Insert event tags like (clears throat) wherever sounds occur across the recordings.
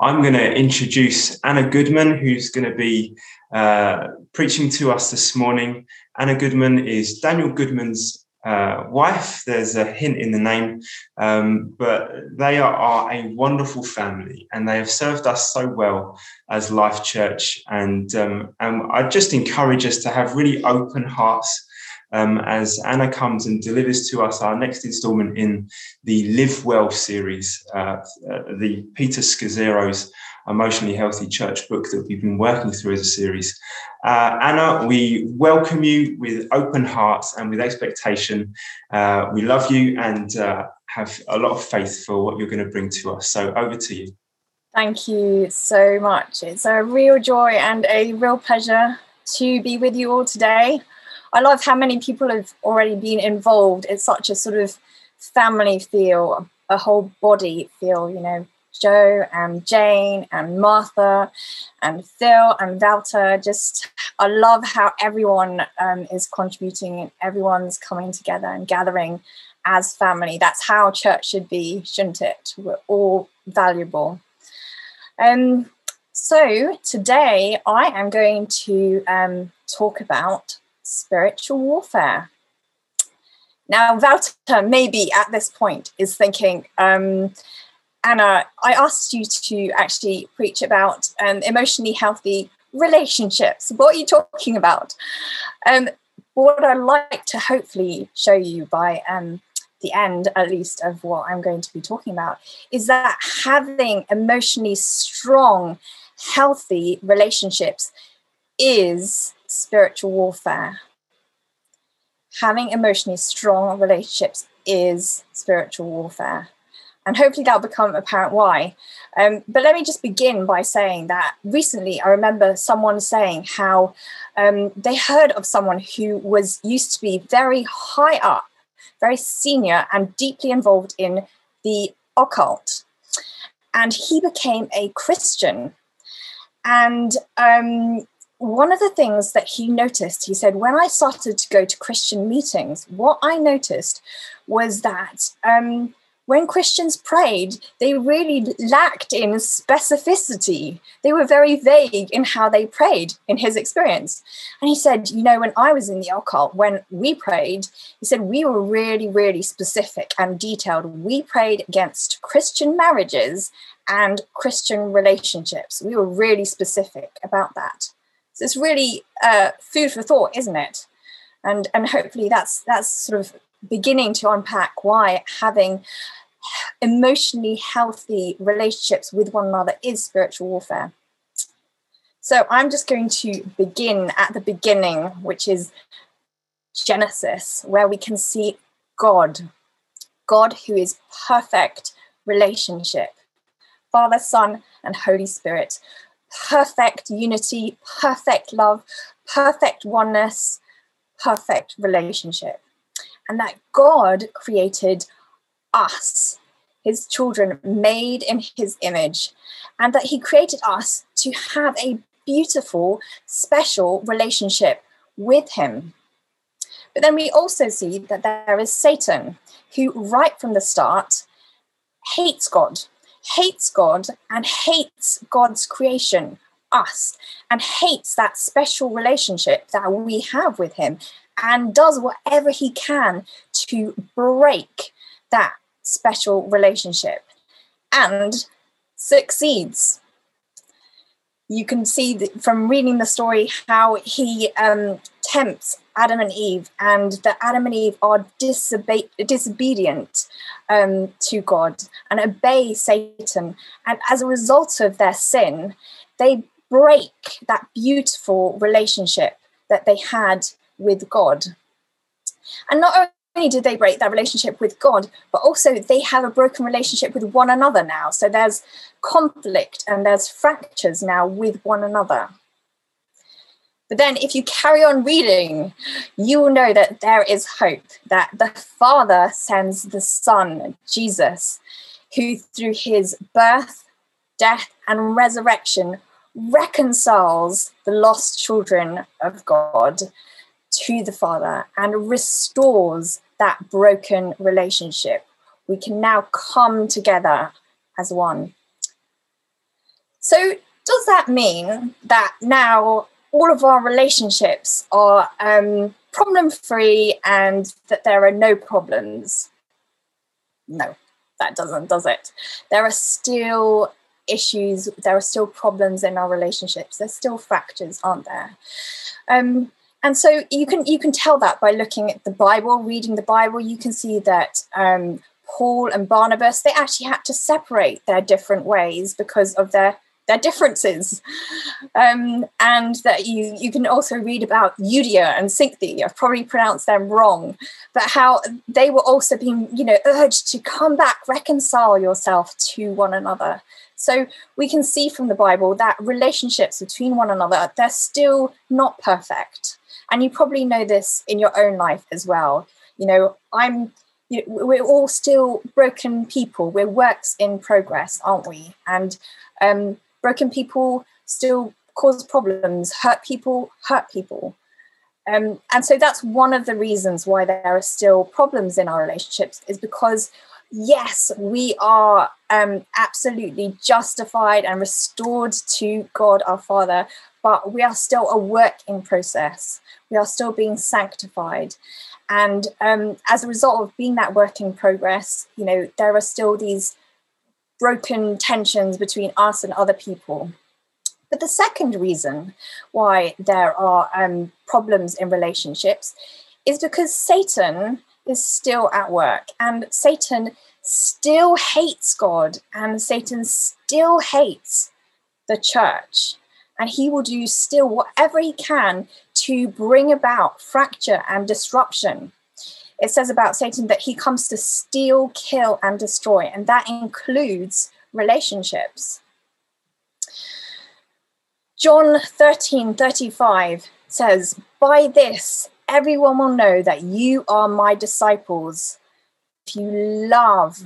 I'm going to introduce Anna Goodman, who's going to be uh, preaching to us this morning. Anna Goodman is Daniel Goodman's uh, wife. There's a hint in the name, um, but they are, are, a wonderful family and they have served us so well as Life Church. And, um, and I just encourage us to have really open hearts um, as Anna comes and delivers to us our next installment in the Live Well series, uh, uh, the Peter Scazzero's emotionally healthy church book that we've been working through as a series. Uh, Anna, we welcome you with open hearts and with expectation. Uh, we love you and uh, have a lot of faith for what you're going to bring to us. So over to you. Thank you so much. It's a real joy and a real pleasure to be with you all today. I love how many people have already been involved. It's such a sort of family feel, a whole body feel, you know, Joe and Jane and Martha and Phil and Walter. Just, I love how everyone um, is contributing and everyone's coming together and gathering as family. That's how church should be, shouldn't it? We're all valuable. Um, so today I am going to um, talk about spiritual warfare. Now, Walter maybe at this point is thinking, um, Anna, I asked you to actually preach about um, emotionally healthy relationships. What are you talking about? Um, what I'd like to hopefully show you by um, the end, at least, of what I'm going to be talking about, is that having emotionally strong, healthy relationships is spiritual warfare. Having emotionally strong relationships is spiritual warfare. And hopefully that'll become apparent why. Um, but let me just begin by saying that recently I remember someone saying how um, they heard of someone who was used to be very high up, very senior, and deeply involved in the occult. And he became a Christian. And um, one of the things that he noticed, he said, when I started to go to Christian meetings, what I noticed was that um, when Christians prayed, they really lacked in specificity. They were very vague in how they prayed, in his experience. And he said, You know, when I was in the occult, when we prayed, he said, we were really, really specific and detailed. We prayed against Christian marriages and Christian relationships. We were really specific about that. So it's really uh, food for thought, isn't it? And and hopefully that's that's sort of beginning to unpack why having emotionally healthy relationships with one another is spiritual warfare. So I'm just going to begin at the beginning, which is Genesis, where we can see God, God who is perfect relationship, Father, Son, and Holy Spirit, perfect unity, perfect love, perfect oneness, perfect relationship. And that God created us, his children, made in his image, and that he created us to have a beautiful, special relationship with him. But then we also see that there is Satan, who right from the start hates God hates God and hates God's creation, us, and hates that special relationship that we have with Him, and does whatever He can to break that special relationship and succeeds. You can see from reading the story how he um, tempts Adam and Eve, and that Adam and Eve are disobe- disobedient um, to God and obey Satan. And as a result of their sin, they break that beautiful relationship that they had with God. And not only did they break that relationship with God, but also they have a broken relationship with one another now. So there's conflict and there's fractures now with one another. But then, if you carry on reading, you will know that there is hope, that the Father sends the Son, Jesus, who through his birth, death, and resurrection reconciles the lost children of God to the Father and restores that broken relationship. We can now come together as one. So, does that mean that now all of our relationships are um, problem free and that there are no problems? No, that doesn't, does it? There are still issues, there are still problems in our relationships, there's still fractures, aren't there? Um, and so you can you can tell that by looking at the Bible, reading the Bible. You can see that um, Paul and Barnabas they actually had to separate their different ways because of their their differences. Um, and that you you can also read about Euodia and Syntyche. I've probably pronounced them wrong, but how they were also being you know urged to come back, reconcile yourself to one another. So we can see from the Bible that relationships between one another they're still not perfect, and you probably know this in your own life as well. You know, I'm you know, we're all still broken people. We're works in progress, aren't we? And um, broken people still cause problems, hurt people, hurt people. Um, and so that's one of the reasons why there are still problems in our relationships, is because, yes, we are um, absolutely justified and restored to God our Father, but we are still a work in process. We are still being sanctified. And um, as a result of being that work in progress, you know, there are still these broken tensions between us and other people. But the second reason why there are um, problems in relationships is because Satan is still at work and Satan still hates God and Satan still hates the church. And he will do still whatever he can to bring about fracture and disruption it says about Satan that he comes to steal, kill, and destroy, and that includes relationships. John 13 35 says, By this everyone will know that you are my disciples if you love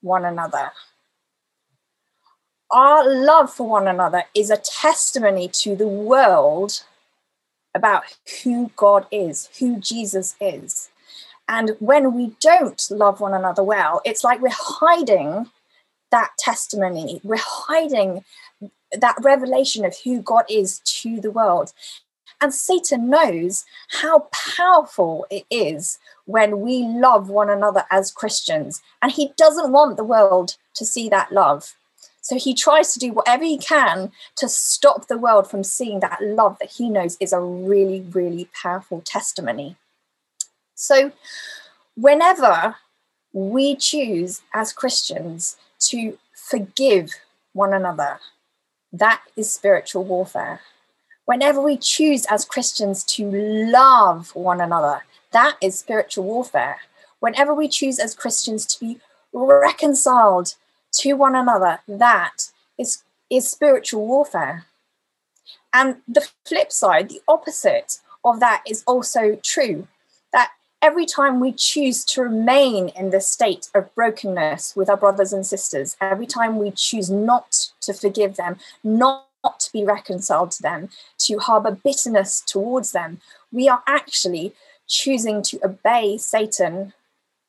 one another. Our love for one another is a testimony to the world about who God is, who Jesus is. And when we don't love one another well, it's like we're hiding that testimony, we're hiding that revelation of who God is to the world. And Satan knows how powerful it is when we love one another as Christians. And he doesn't want the world to see that love. So he tries to do whatever he can to stop the world from seeing that love that he knows is a really, really powerful testimony. So, whenever we choose as Christians to forgive one another, that is spiritual warfare. Whenever we choose as Christians to love one another, that is spiritual warfare. Whenever we choose as Christians to be reconciled to one another, that is, is spiritual warfare. And the flip side, the opposite of that is also true that every time we choose to remain in the state of brokenness with our brothers and sisters, every time we choose not to forgive them, not to be reconciled to them, to harbor bitterness towards them, we are actually choosing to obey Satan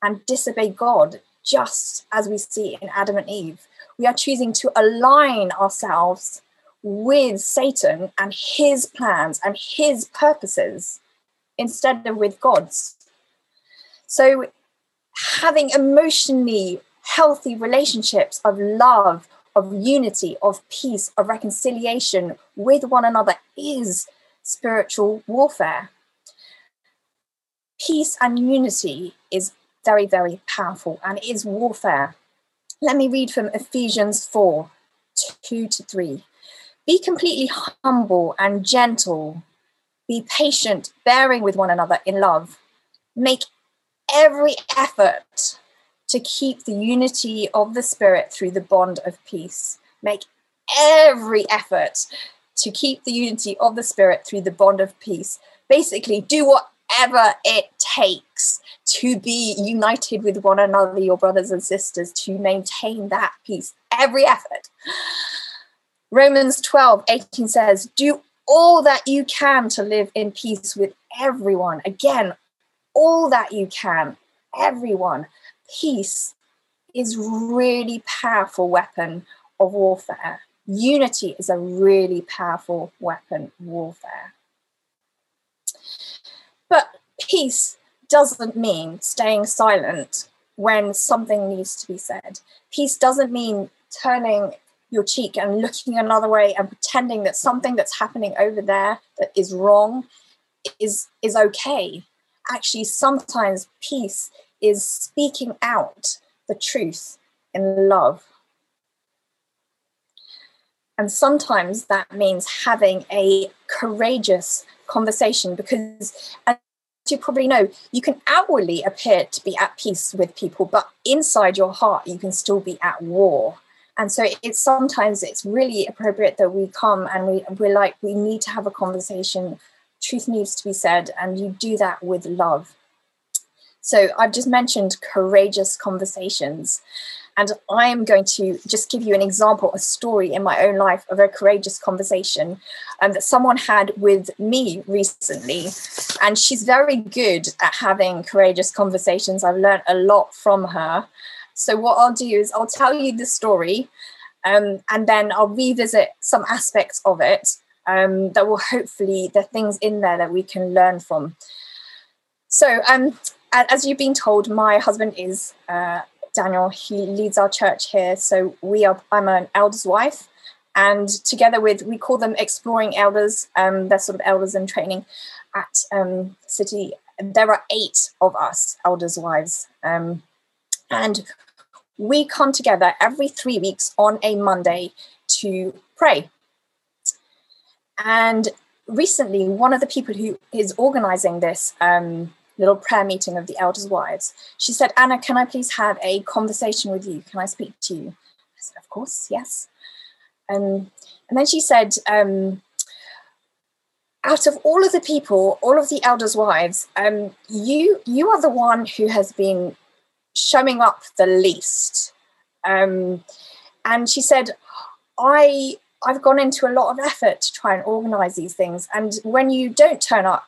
and disobey God, just as we see in Adam and Eve. We are choosing to align ourselves with Satan and his plans and his purposes instead of with God's. So, having emotionally healthy relationships of love, of unity, of peace, of reconciliation with one another is spiritual warfare. Peace and unity is very, very powerful and it is warfare. Let me read from Ephesians 4 2 to 3. Be completely humble and gentle. Be patient, bearing with one another in love. Make every effort to keep the unity of the Spirit through the bond of peace. Make every effort to keep the unity of the Spirit through the bond of peace. Basically, do whatever it takes to be united with one another, your brothers and sisters, to maintain that peace. Every effort. Romans 12, 18 says, Do all that you can to live in peace with everyone. Again, all that you can, everyone. Peace is really powerful weapon of warfare. unity is a really powerful weapon warfare. But peace doesn't mean staying silent when something needs to be said. Peace doesn't mean turning your cheek and looking another way and pretending that something that's happening over there that is wrong is is okay. Actually, sometimes peace is speaking out the truth in love. And sometimes that means having a courageous conversation because, as you probably know, you can outwardly appear to be at peace with people, but inside your heart, you can still be at war. And so it's sometimes it's really appropriate that we come and we, we're like, we need to have a conversation. Truth needs to be said, and you do that with love. So I've just mentioned courageous conversations. And I am going to just give you an example, a story in my own life of a courageous conversation um, that someone had with me recently. And she's very good at having courageous conversations. I've learned a lot from her. So, what I'll do is I'll tell you the story um, and then I'll revisit some aspects of it um, that will hopefully, the things in there that we can learn from. So, um, as you've been told, my husband is uh, Daniel. He leads our church here. So we are. I'm an elder's wife, and together with we call them exploring elders. Um, they're sort of elders in training at um, City. There are eight of us elders' wives, um, and we come together every three weeks on a Monday to pray. And recently, one of the people who is organizing this um, little prayer meeting of the elders' wives, she said, Anna, can I please have a conversation with you? Can I speak to you? I said, Of course, yes. Um, and then she said, um, out of all of the people, all of the elders' wives, um, you you are the one who has been showing up the least. Um, and she said, I I've gone into a lot of effort to try and organize these things. And when you don't turn up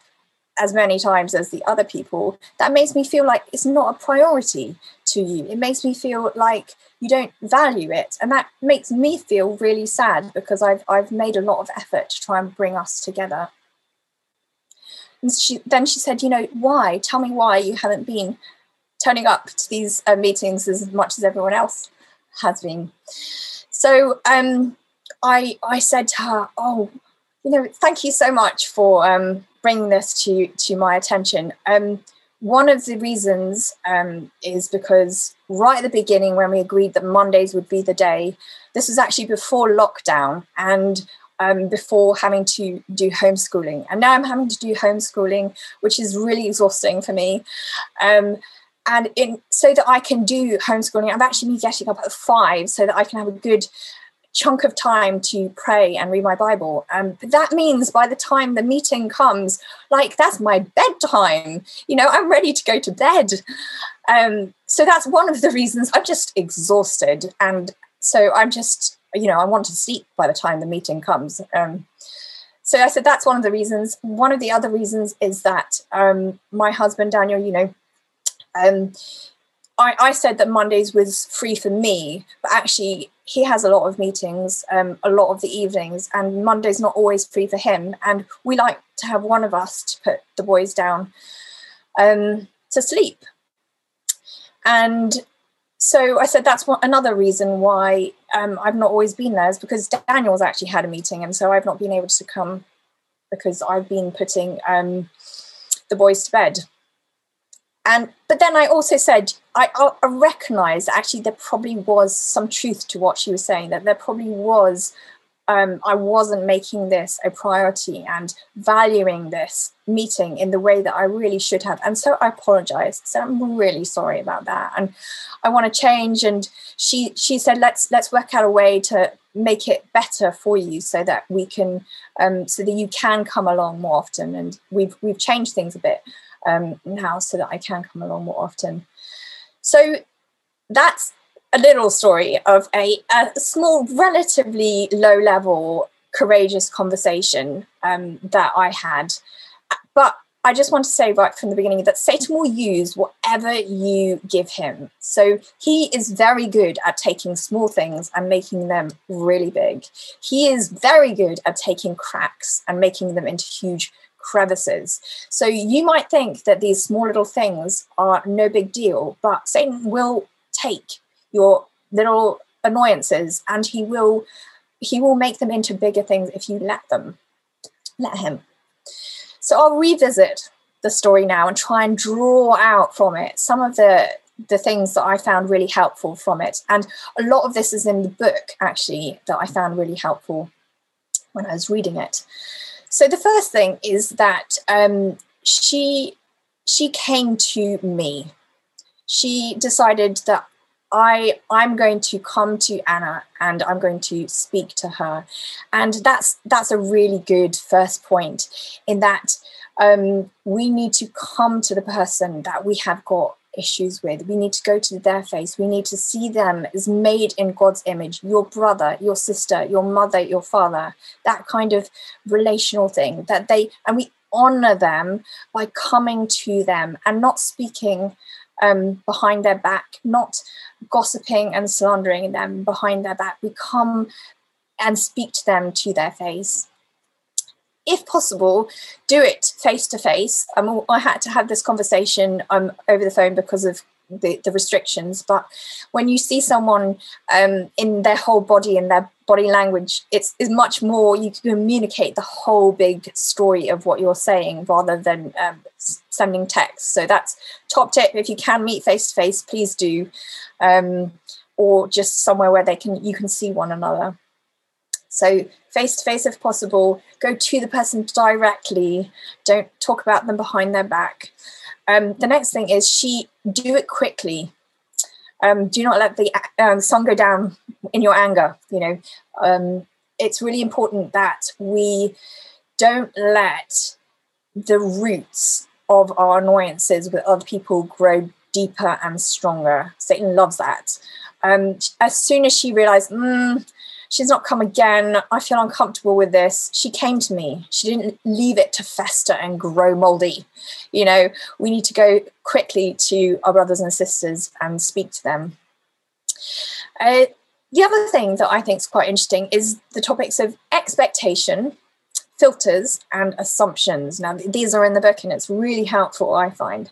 as many times as the other people, that makes me feel like it's not a priority to you. It makes me feel like you don't value it. And that makes me feel really sad because I've, I've made a lot of effort to try and bring us together. And she, then she said, You know, why? Tell me why you haven't been turning up to these uh, meetings as much as everyone else has been. So um, I, I said to her, Oh, you know, thank you so much for um, bringing this to to my attention. Um, one of the reasons um, is because right at the beginning, when we agreed that Mondays would be the day, this was actually before lockdown and um, before having to do homeschooling. And now I'm having to do homeschooling, which is really exhausting for me. Um, and in so that I can do homeschooling, I've actually getting up at five so that I can have a good chunk of time to pray and read my Bible. Um, but that means by the time the meeting comes, like that's my bedtime. You know, I'm ready to go to bed. Um, so that's one of the reasons I'm just exhausted. And so I'm just, you know, I want to sleep by the time the meeting comes. Um, so I said that's one of the reasons. One of the other reasons is that um, my husband, Daniel, you know, um, I, I, said that Mondays was free for me, but actually he has a lot of meetings, um, a lot of the evenings, and Monday's not always free for him. And we like to have one of us to put the boys down um, to sleep. And so I said that's another reason why um, I've not always been there is because Daniel's actually had a meeting, and so I've not been able to come because I've been putting um, the boys to bed and but then I also said I, I recognized actually there probably was some truth to what she was saying that there probably was um, I wasn't making this a priority and valuing this meeting in the way that I really should have. And so I apologized. So I'm really sorry about that. And I want to change. And she she said, let's let's work out a way to make it better for you so that we can um, so that you can come along more often. And we've we've changed things a bit um, now so that I can come along more often. So that's a little story of a, a small, relatively low level, courageous conversation um, that I had. But I just want to say right from the beginning that Satan will use whatever you give him. So he is very good at taking small things and making them really big. He is very good at taking cracks and making them into huge crevices. So you might think that these small little things are no big deal, but Satan will take your little annoyances and he will he will make them into bigger things if you let them let him so I'll revisit the story now and try and draw out from it some of the the things that I found really helpful from it. And a lot of this is in the book actually that I found really helpful when I was reading it. So the first thing is that um, she she came to me. She decided that I I'm going to come to Anna and I'm going to speak to her, and that's that's a really good first point. In that um, we need to come to the person that we have got issues with. We need to go to their face. We need to see them as made in God's image. Your brother, your sister, your mother, your father. That kind of relational thing that they and we honor them by coming to them and not speaking um, behind their back, not gossiping and slandering them behind their back. We come and speak to them to their face. If possible, do it face to face. I had to have this conversation um, over the phone because of the, the restrictions but when you see someone um, in their whole body and their body language it's is much more you can communicate the whole big story of what you're saying rather than um, sending text so that's top tip. If you can meet face to face please do um, or just somewhere where they can you can see one another. So face to face if possible go to the person directly don't talk about them behind their back um, the next thing is she do it quickly. Um, do not let the um, sun go down in your anger. You know, um, it's really important that we don't let the roots of our annoyances with other people grow deeper and stronger. Satan loves that. Um, as soon as she realized, mm, she's not come again. I feel uncomfortable with this. She came to me. She didn't leave it to fester and grow moldy. You know, we need to go quickly to our brothers and sisters and speak to them. Uh, the other thing that I think is quite interesting is the topics of expectation, filters, and assumptions. Now, these are in the book and it's really helpful, I find.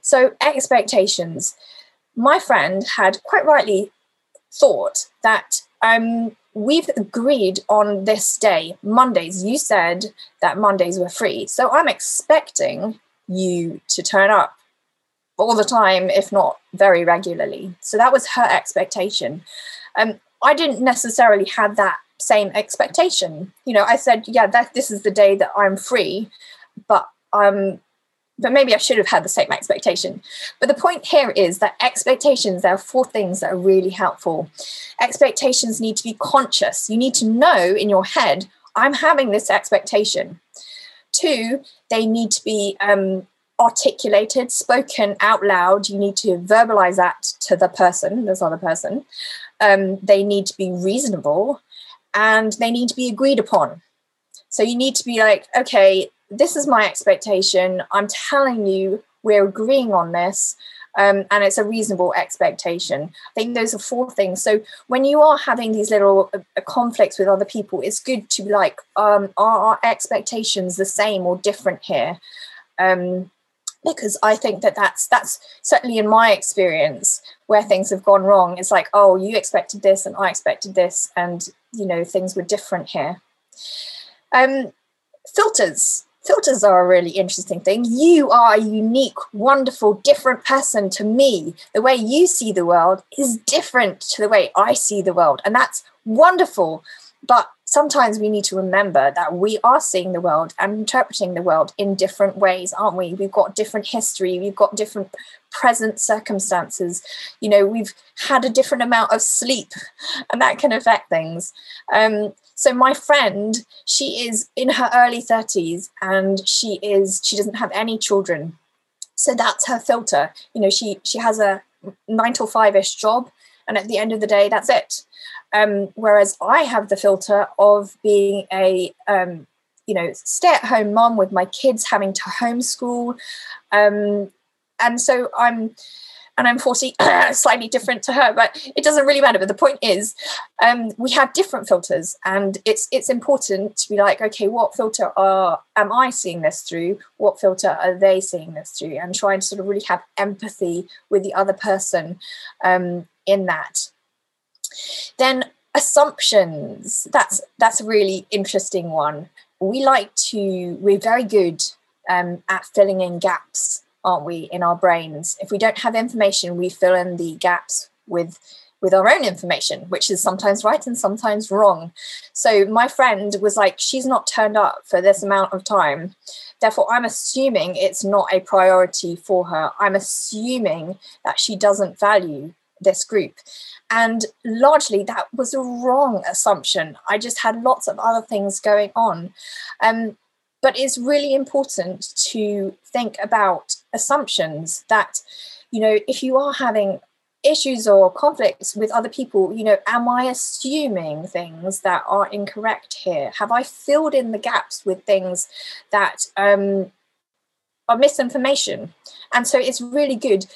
So, expectations. My friend had quite rightly thought that um, we've agreed on this day, Mondays. You said that Mondays were free. So I'm expecting you to turn up all the time, if not very regularly. So that was her expectation. Um, I didn't necessarily have that same expectation. You know, I said, yeah, that this is the day that I'm free, but um, but maybe I should have had the same expectation. But the point here is that expectations, there are four things that are really helpful. Expectations need to be conscious. You need to know in your head, I'm having this expectation. Two, they need to be um, articulated, spoken out loud. You need to verbalize that to the person, this other person. Um, they need to be reasonable and they need to be agreed upon. So you need to be like, okay, this is my expectation. I'm telling you, we're agreeing on this. Um, and it's a reasonable expectation. I think those are four things. So when you are having these little uh, uh conflicts with other people, it's good to like, um, are our expectations the same or different here? Um, because I think that that's that's certainly in my experience where things have gone wrong. It's like, oh, you expected this and I expected this, and you know things were different here. Um, filters filters are a really interesting thing. You are a unique, wonderful, different person to me. The way you see the world is different to the way I see the world. And that's wonderful. But sometimes we need to remember that we are seeing the world and interpreting the world in different ways, aren't we? We've got different history, we've got different present circumstances. You know, we've had a different amount of sleep, (laughs) and that can affect things. Um, so my friend, she is in her early 30s and she is she doesn't have any children. So that's her filter. You know, she she has a nine to five-ish job, and at the end of the day, that's it. Um, whereas I have the filter of being a um, you know, stay at home mom with my kids having to homeschool. Um, and so I'm, and I'm 40, (clears throat) slightly different to her, but it doesn't really matter. But the point is, um, we have different filters, and it's it's important to be like, okay, what filter are am I seeing this through? What filter are they seeing this through? And trying to sort of really have empathy with the other person um, in that. Then assumptions. That's that's a really interesting one. We like to. We're very good um, at filling in gaps aren't we, in our brains? If we don't have information, we fill in the gaps with with our own information, which is sometimes right and sometimes wrong. So my friend was like, she's not turned up for this amount of time. Therefore, I'm assuming it's not a priority for her. I'm assuming that she doesn't value this group. And largely that was a wrong assumption. I just had lots of other things going on. Um, but it's really important to think about assumptions that you know if you are having issues or conflicts with other people you know am i assuming things that are incorrect here? Have i filled in the gaps with things that um, are misinformation? And so it's really good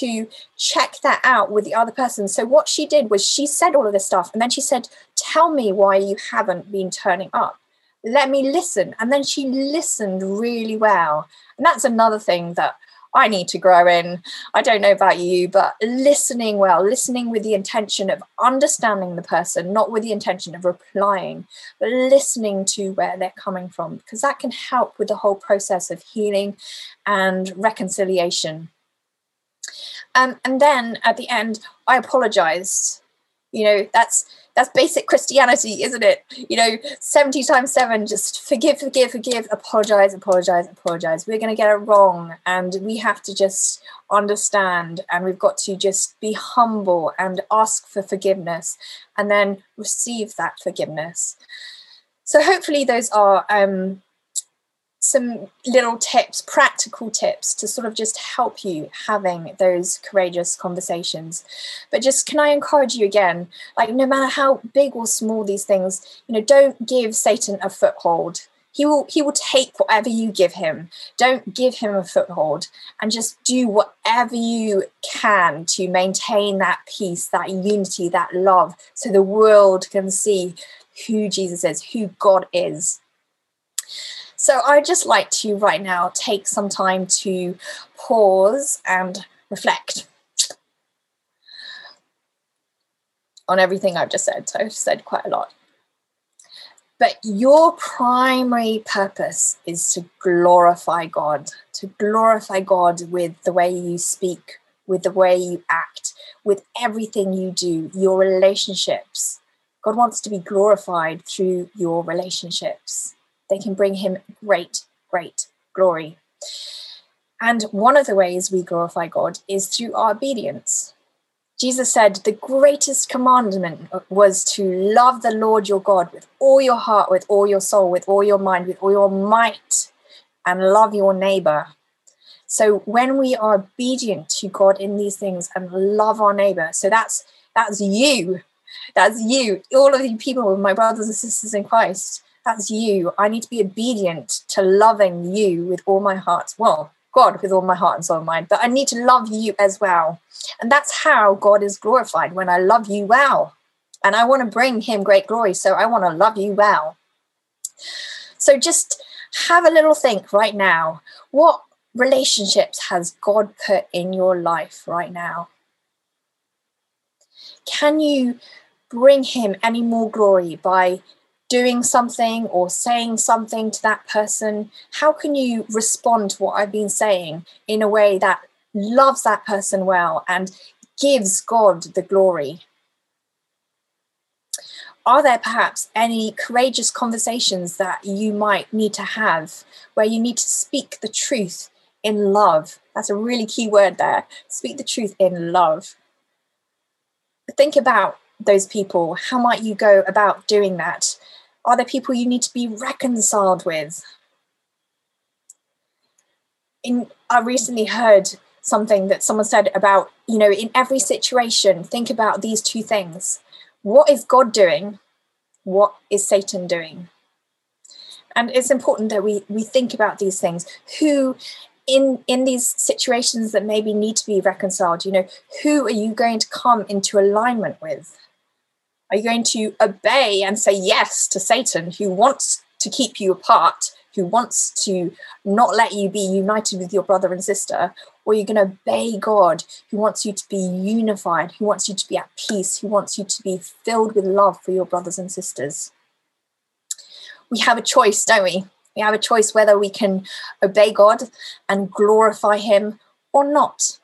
to check that out with the other person. So what she did was she said all of this stuff and then she said tell me why you haven't been turning up let me listen. And then she listened really well. And that's another thing that I need to grow in. I don't know about you, but listening well, listening with the intention of understanding the person, not with the intention of replying, but listening to where they're coming from, because that can help with the whole process of healing and reconciliation. Um, and then at the end, I apologized. You know, that's that's basic Christianity, isn't it? You know, 70 times seven, just forgive, forgive, forgive, apologize, apologize, apologize. We're going to get it wrong. And we have to just understand and we've got to just be humble and ask for forgiveness and then receive that forgiveness. So hopefully those are um, some little tips, practical tips to sort of just help you having those courageous conversations. But just can I encourage you again, like no matter how big or small these things, you know, don't give Satan a foothold. He will he will take whatever you give him. Don't give him a foothold and just do whatever you can to maintain that peace, that unity, that love so the world can see who Jesus is, who God is. So I'd just like to right now take some time to pause and reflect on everything I've just said. So I've said quite a lot. But your primary purpose is to glorify God, to glorify God with the way you speak, with the way you act, with everything you do, your relationships. God wants to be glorified through your relationships they can bring him great, great glory. And one of the ways we glorify God is through our obedience. Jesus said the greatest commandment was to love the Lord your God with all your heart, with all your soul, with all your mind, with all your might, and love your neighbor. So when we are obedient to God in these things and love our neighbor, so that's that's you, that's you, all of you people, my brothers and sisters in Christ that's you. I need to be obedient to loving you with all my heart. Well, God with all my heart and soul and mind, but I need to love you as well. And that's how God is glorified when I love you well. And I want to bring him great glory. So I want to love you well. So just have a little think right now. What relationships has God put in your life right now? Can you bring him any more glory by doing something or saying something to that person, how can you respond to what I've been saying in a way that loves that person well and gives God the glory? Are there perhaps any courageous conversations that you might need to have where you need to speak the truth in love? That's a really key word there. Speak the truth in love. Think about those people. How might you go about doing that? Are there people you need to be reconciled with? In, I recently heard something that someone said about, you know, in every situation, think about these two things. What is God doing? What is Satan doing? And it's important that we we think about these things. Who in in these situations that maybe need to be reconciled, you know, who are you going to come into alignment with? Are you going to obey and say yes to Satan, who wants to keep you apart, who wants to not let you be united with your brother and sister? Or are you're going to obey God, who wants you to be unified, who wants you to be at peace, who wants you to be filled with love for your brothers and sisters? We have a choice, don't we? We have a choice whether we can obey God and glorify Him or not.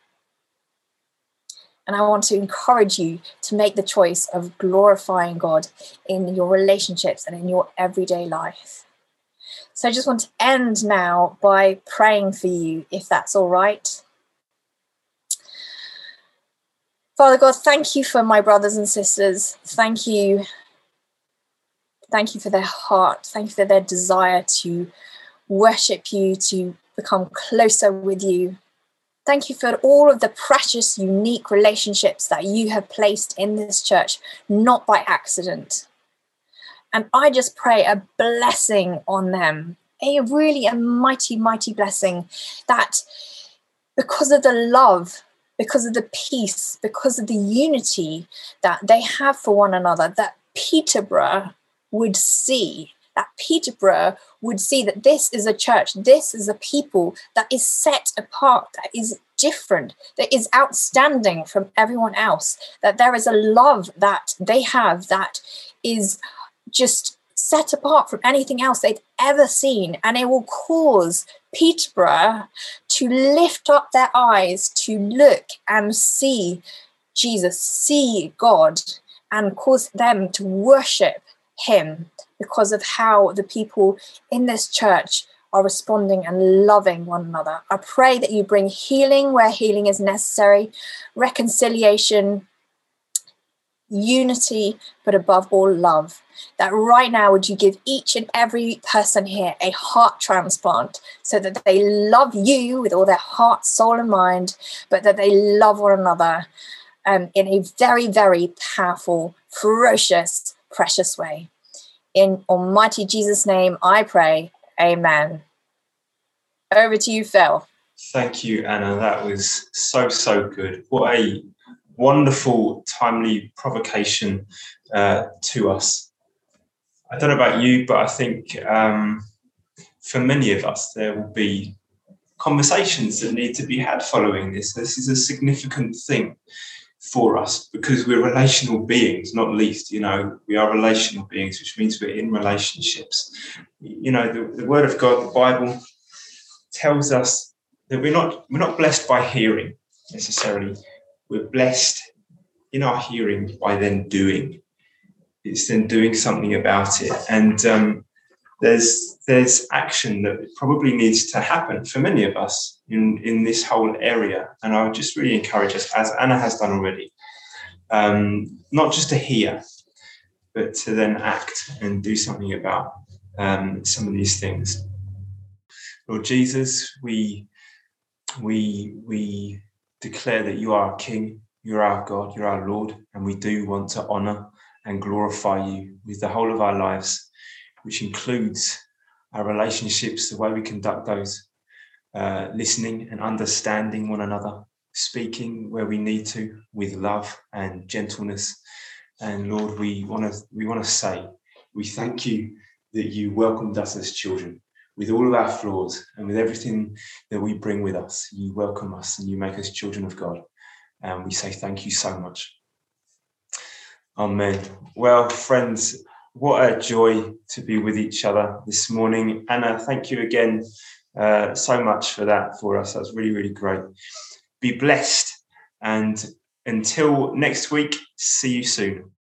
And I want to encourage you to make the choice of glorifying God in your relationships and in your everyday life. So I just want to end now by praying for you, if that's all right. Father God, thank you for my brothers and sisters. Thank you. Thank you for their heart. Thank you for their desire to worship you, to become closer with you. Thank you for all of the precious, unique relationships that you have placed in this church, not by accident. And I just pray a blessing on them, a really a mighty, mighty blessing that because of the love, because of the peace, because of the unity that they have for one another, that Peterborough would see that Peterborough would see that this is a church, this is a people that is set apart, that is different, that is outstanding from everyone else, that there is a love that they have that is just set apart from anything else they've ever seen. And it will cause Peterborough to lift up their eyes to look and see Jesus, see God, and cause them to worship Him because of how the people in this church are responding and loving one another. I pray that you bring healing where healing is necessary, reconciliation, unity, but above all, love. That right now, would you give each and every person here a heart transplant so that they love you with all their heart, soul, and mind, but that they love one another um, in a very, very powerful, ferocious, precious way. In Almighty Jesus' name, I pray. Amen. Over to you, Phil. Thank you, Anna. That was so, so good. What a wonderful, timely provocation uh, to us. I don't know about you, but I think um, for many of us, there will be conversations that need to be had following this. This is a significant thing for us because we're relational beings, not least, you know, we are relational beings, which means we're in relationships. You know, the, the word of God, the Bible tells us that we're not we're not blessed by hearing necessarily. We're blessed in our hearing by then doing. It's then doing something about it. And um, there's there's action that probably needs to happen for many of us in in this whole area. And i would just really encourage us as anna has done already um, not just to hear but to then act and do something about um, some of these things. Lord jesus we we we declare that you are king you're our god you're our lord and we do want to honor and glorify you with the whole of our lives which includes our relationships, the way we conduct those, uh, listening and understanding one another, speaking where we need to with love and gentleness. And Lord, we want to we want to say we thank you that you welcomed us as children with all of our flaws and with everything that we bring with us. You welcome us and you make us children of God. And we say thank you so much. Amen. Well, friends, what a joy to be with each other this morning. Anna, thank you again uh, so much for that for us. That's really, really great. Be blessed. And until next week, see you soon.